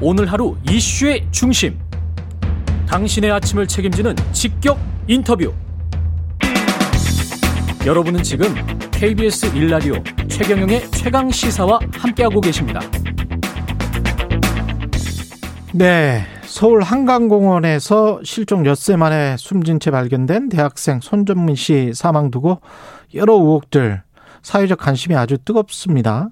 오늘 하루 이슈의 중심. 당신의 아침을 책임지는 직격 인터뷰. 여러분은 지금 KBS 일라디오 최경영의 최강 시사와 함께하고 계십니다. 네. 서울 한강공원에서 실종 엿새 만에 숨진 채 발견된 대학생 손정민 씨 사망 두고 여러 의혹들 사회적 관심이 아주 뜨겁습니다.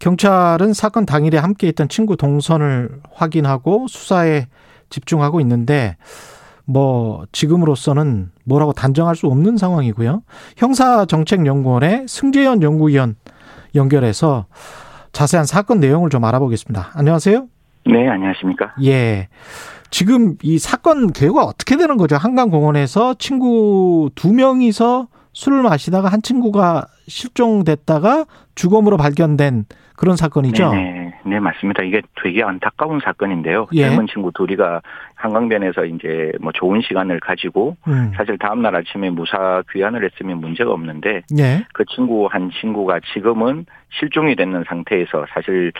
경찰은 사건 당일에 함께 있던 친구 동선을 확인하고 수사에 집중하고 있는데 뭐 지금으로서는 뭐라고 단정할 수 없는 상황이고요. 형사정책연구원의 승재현 연구위원 연결해서 자세한 사건 내용을 좀 알아보겠습니다. 안녕하세요. 네, 안녕하십니까? 예. 지금 이 사건 개요가 어떻게 되는 거죠? 한강공원에서 친구 두 명이서 술을 마시다가 한 친구가 실종됐다가 주검으로 발견된 그런 사건이죠. 네, 네, 맞습니다. 이게 되게 안타까운 사건인데요. 예. 젊은 친구 둘이가 한강변에서 이제 뭐 좋은 시간을 가지고 음. 사실 다음 날 아침에 무사 귀환을 했으면 문제가 없는데 예. 그 친구 한 친구가 지금은 실종이 됐는 상태에서 사실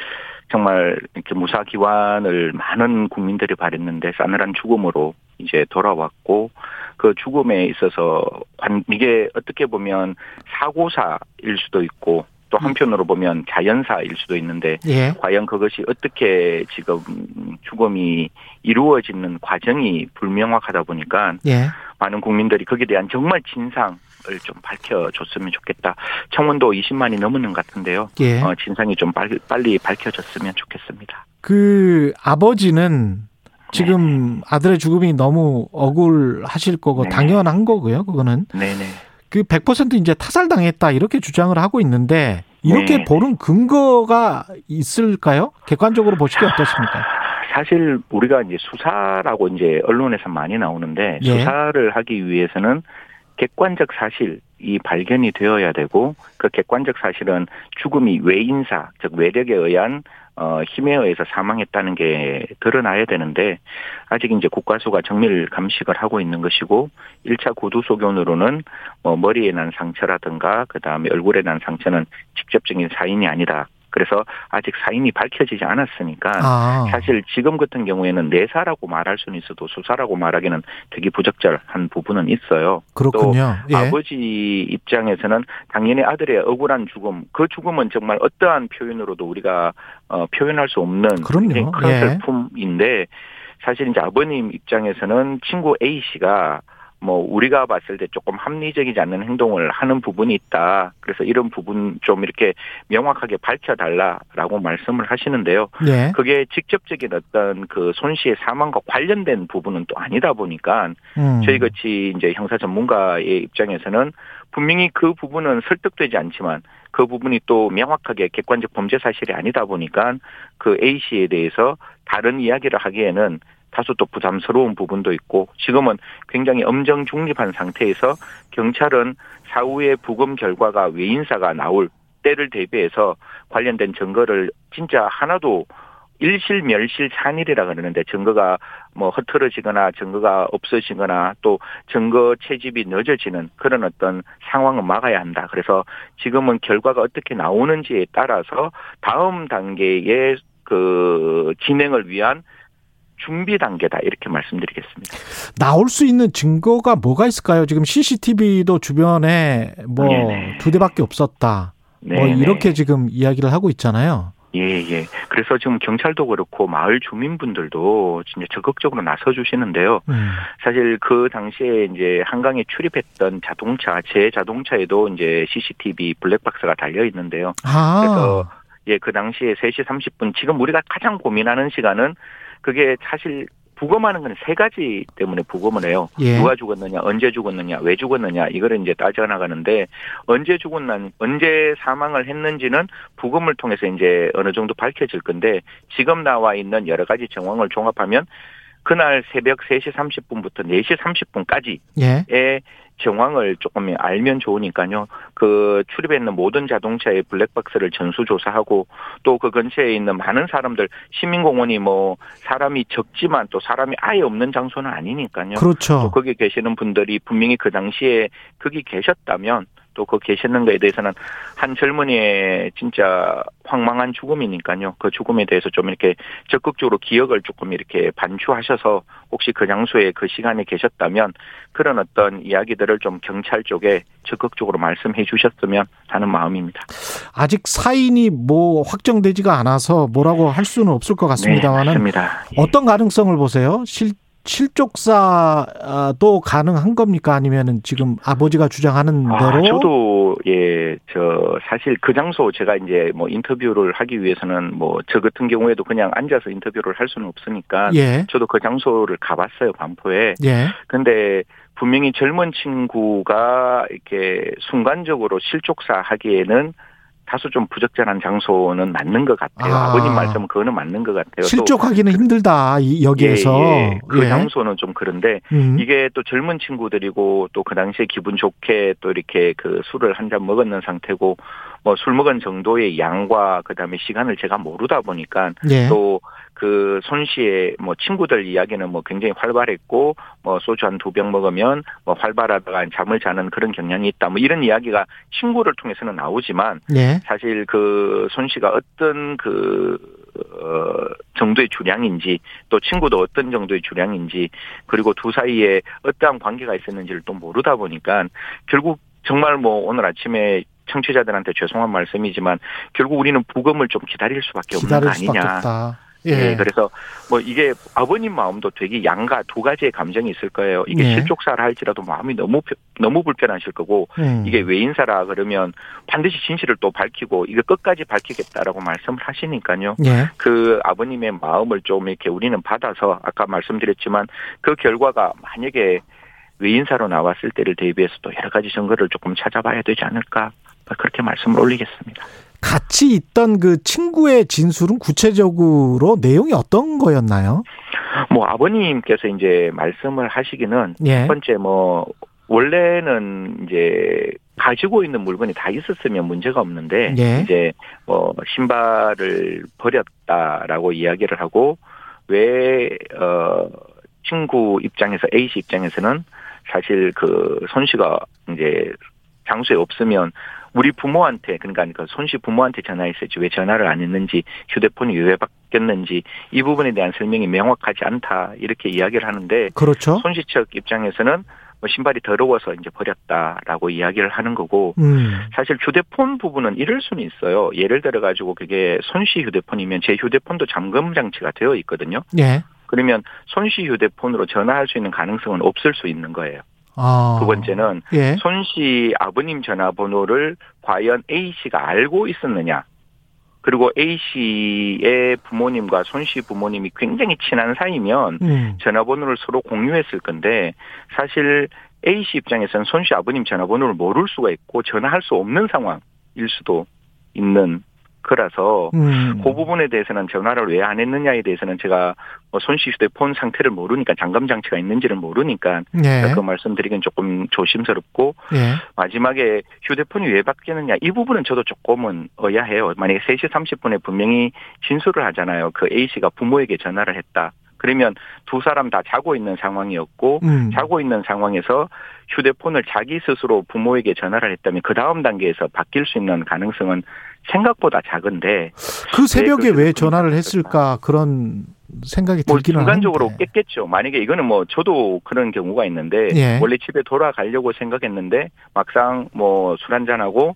정말 이렇게 무사 귀환을 많은 국민들이 바랬는데 싸늘한 죽음으로 이제 돌아왔고 그 죽음에 있어서 관- 이게 어떻게 보면 사고사일 수도 있고 또 한편으로 보면 자연사일 수도 있는데 예. 과연 그것이 어떻게 지금 죽음이 이루어지는 과정이 불명확하다 보니까 예. 많은 국민들이 거기에 대한 정말 진상을 좀 밝혀줬으면 좋겠다. 청원도 20만이 넘는 것 같은데요. 예. 어, 진상이 좀 빨리, 빨리 밝혀졌으면 좋겠습니다. 그 아버지는 지금 아들의 죽음이 너무 억울하실 거고 네. 당연한 거고요. 그거는 네네. 그 100% 이제 타살당했다 이렇게 주장을 하고 있는데 이렇게 네. 보는 근거가 있을까요? 객관적으로 보시기 어떻습니까? 사실 우리가 이제 수사라고 이제 언론에서 많이 나오는데 예. 수사를 하기 위해서는 객관적 사실이 발견이 되어야 되고 그 객관적 사실은 죽음이 외인사 즉 외력에 의한 어 힘에 의해서 사망했다는 게 드러나야 되는데 아직 이제 국가수가 정밀 감식을 하고 있는 것이고 1차 구두 소견으로는 뭐 머리에 난 상처라든가 그다음에 얼굴에 난 상처는 직접적인 사인이 아니다. 그래서 아직 사인이 밝혀지지 않았으니까 아, 사실 지금 같은 경우에는 내사라고 말할 수는 있어도 수사라고 말하기는 되게 부적절한 부분은 있어요. 그렇군요. 예. 아버지 입장에서는 당연히 아들의 억울한 죽음, 그 죽음은 정말 어떠한 표현으로도 우리가 어, 표현할 수 없는 그럼요. 큰 예. 슬픔인데 사실 이제 아버님 입장에서는 친구 A 씨가 뭐 우리가 봤을 때 조금 합리적이지 않는 행동을 하는 부분이 있다. 그래서 이런 부분 좀 이렇게 명확하게 밝혀달라라고 말씀을 하시는데요. 예. 그게 직접적인 어떤 그 손 씨의 사망과 관련된 부분은 또 아니다 보니까 음. 저희 같이 이제 형사 전문가의 입장에서는 분명히 그 부분은 설득되지 않지만 그 부분이 또 명확하게 객관적 범죄 사실이 아니다 보니까 그 A 씨에 대해서 다른 이야기를 하기에는 다소 또 부담스러운 부분도 있고 지금은 굉장히 엄정 중립한 상태에서 경찰은 사후의 부검 결과가 외인사가 나올 때를 대비해서 관련된 증거를 진짜 하나도 일실 멸실 산일이라 그러는데 증거가 뭐 흐트러지거나 증거가 없어지거나 또 증거 채집이 늦어지는 그런 어떤 상황을 막아야 한다. 그래서 지금은 결과가 어떻게 나오는지에 따라서 다음 단계의 그 진행을 위한 준비 단계다 이렇게 말씀드리겠습니다. 나올 수 있는 증거가 뭐가 있을까요? 지금 CCTV도 주변에 뭐 네네. 두 대밖에 없었다. 뭐 네, 이렇게 네. 지금 이야기를 하고 있잖아요. 예, 예. 그래서 지금 경찰도 그렇고 마을 주민분들도 진짜 적극적으로 나서 주시는데요. 음. 사실 그 당시에 이제 한강에 출입했던 자동차, 제 자동차에도 이제 CCTV 블랙박스가 달려 있는데요. 아. 그래서 예, 그 당시에 3시 30분 지금 우리가 가장 고민하는 시간은 그게 사실 부검하는 건 세 가지 때문에 부검을 해요. 예. 누가 죽었느냐, 언제 죽었느냐, 왜 죽었느냐 이거를 이제 따져 나가는데 언제 죽었나, 언제 사망을 했는지는 부검을 통해서 이제 어느 정도 밝혀질 건데 지금 나와 있는 여러 가지 정황을 종합하면 그날 새벽 3시 30분부터 4시 30분까지의 예. 정황을 조금 알면 좋으니까요. 그 출입했는 모든 자동차의 블랙박스를 전수조사하고 또 그 근처에 있는 많은 사람들 시민공원이 뭐 사람이 적지만 또 사람이 아예 없는 장소는 아니니까요. 또 그렇죠. 거기 계시는 분들이 분명히 그 당시에 거기 계셨다면 또 그 계셨는가에 대해서는 한 젊은이의 진짜 황망한 죽음이니까요. 그 죽음에 대해서 좀 이렇게 적극적으로 기억을 조금 이렇게 반추하셔서 혹시 그 장소에 그 시간에 계셨다면 그런 어떤 이야기들을 좀 경찰 쪽에 적극적으로 말씀해 주셨으면 하는 마음입니다. 아직 사인이 뭐 확정되지가 않아서 뭐라고 할 수는 없을 것 같습니다만은 네, 맞습니다. 예. 어떤 가능성을 보세요? 실 실족사도 가능한 겁니까? 아니면은 지금 아버지가 주장하는 대로? 아, 저도 예, 저 사실 그 장소 제가 이제 뭐 인터뷰를 하기 위해서는 뭐 저 같은 경우에도 그냥 앉아서 인터뷰를 할 수는 없으니까 예, 저도 그 장소를 가봤어요 반포에. 예, 근데 분명히 젊은 친구가 이렇게 순간적으로 실족사 하기에는 다소 좀 부적절한 장소는 맞는 것 같아요. 아. 아. 버님 말씀은 그거는 맞는 것 같아요. 또 실족하기는 힘들다 이- 여기에서. 예, 예. 그 예. 장소는 좀 그런데 음. 이게 또 젊은 친구들이고 또 그 당시에 기분 좋게 또 이렇게 그 술을 한 잔 먹었는 상태고 뭐 술 먹은 정도의 양과 그다음에 시간을 제가 모르다 보니까 예. 또 그 손 씨의 뭐 친구들 이야기는 뭐 굉장히 활발했고 뭐 소주 한 두 병 먹으면 뭐 활발하다가 잠을 자는 그런 경향이 있다 뭐 이런 이야기가 친구를 통해서는 나오지만 예. 사실 그 손 씨가 어떤 그, 어, 정도의 주량인지 또 친구도 어떤 정도의 주량인지 그리고 두 사이에 어떠한 관계가 있었는지를 또 모르다 보니까 결국 정말 뭐 오늘 아침에 청취자들한테 죄송한 말씀이지만 결국 우리는 부검을 좀 기다릴 수밖에 없는 거 기다릴 아니냐. 예. 예. 그래서 뭐 이게 아버님 마음도 되게 양가 두 가지의 감정이 있을 거예요. 이게 예. 실족사를 할지라도 마음이 너무 펴- 너무 불편하실 거고 음. 이게 외인사라 그러면 반드시 진실을 또 밝히고 이거 끝까지 밝히겠다라고 말씀을 하시니까요. 예. 그 아버님의 마음을 좀 이렇게 우리는 받아서 아까 말씀드렸지만 그 결과가 만약에 외인사로 나왔을 때를 대비해서 또 여러 가지 증거를 조금 찾아봐야 되지 않을까 그렇게 말씀을 올리겠습니다. 같이 있던 그 친구의 진술은 구체적으로 내용이 어떤 거였나요? 뭐 아버님께서 이제 말씀을 하시기는 예. 첫 번째 뭐 원래는 이제 가지고 있는 물건이 다 있었으면 문제가 없는데 예. 이제 뭐 신발을 버렸다라고 이야기를 하고 왜어 친구 입장에서 A 씨 입장에서는 사실 그 손 씨가 이제 장소에 없으면 우리 부모한테 그러니까 그손씨 부모한테 전화했었지 왜 전화를 안 했는지 휴대폰이 왜 바뀌었는지 이 부분에 대한 설명이 명확하지 않다 이렇게 이야기를 하는데 그렇죠. 손씨 측 입장에서는 뭐 신발이 더러워서 이제 버렸다라고 이야기를 하는 거고 음. 사실 휴대폰 부분은 이럴 수는 있어요. 예를 들어 가지고 그게 손씨 휴대폰이면 제 휴대폰도 잠금 장치가 되어 있거든요. 예. 그러면 손씨 휴대폰으로 전화할 수 있는 가능성은 없을 수 있는 거예요. 아. 두 번째는 예. 손씨 아버님 전화번호를 과연 A 씨가 알고 있었느냐. 그리고 A 씨의 부모님과 손 씨 부모님이 굉장히 친한 사이면 음. 전화번호를 서로 공유했을 건데 사실 A 씨 입장에서는 손 씨 아버님 전화번호를 모를 수가 있고 전화할 수 없는 상황일 수도 있는 거라서 음. 그 부분에 대해서는 전화를 왜 안 했느냐에 대해서는 제가 뭐손씨 휴대폰 상태를 모르니까 잠금 장치가 있는지를 모르니까 예. 그 말씀드리긴 조금 조심스럽고 예. 마지막에 휴대폰이 왜 바뀌느냐 이 부분은 저도 조금은 의아해요. 만약에 3시 30분에 분명히 진술을 하잖아요. 그 A 씨가 부모에게 전화를 했다. 그러면 두 사람 다 자고 있는 상황이었고 음. 자고 있는 상황에서 휴대폰을 자기 스스로 부모에게 전화를 했다면 그 다음 단계에서 바뀔 수 있는 가능성은 생각보다 작은데 그 새벽에 왜. 전화를 했을까 그런 생각이 뭐 들기는 순간적으로 하는데. 깼겠죠. 만약에 이거는 뭐 저도 그런 경우가 있는데 예. 원래 집에 돌아가려고 생각했는데 막상 뭐 술 한잔하고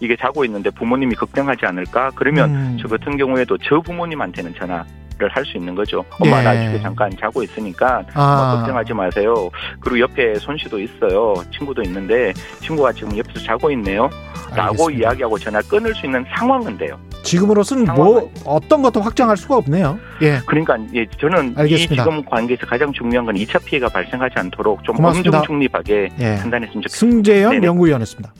이게 자고 있는데 부모님이 걱정하지 않을까? 그러면 음. 저 같은 경우에도 저 부모님한테는 전화 를 할 수 있는 거죠. 엄마 예. 나 집에 잠깐 자고 있으니까 아. 뭐 걱정하지 마세요. 그리고 옆에 손 씨도 있어요. 친구도 있는데 친구가 지금 옆에서 자고 있네요. 라고 알겠습니다. 이야기하고 전화를 끊을 수 있는 상황은 돼요. 지금으로서는 뭐 어떤 것도 확정할 수가 없네요. 예. 그러니까 예, 저는 알겠습니다. 이 지금 관계에서 가장 중요한 건 2차 피해가 발생하지 않도록 좀. 엄중 중립하게 예. 판단했으면 좋겠습니다. 승재현. 연구위원이었습니다.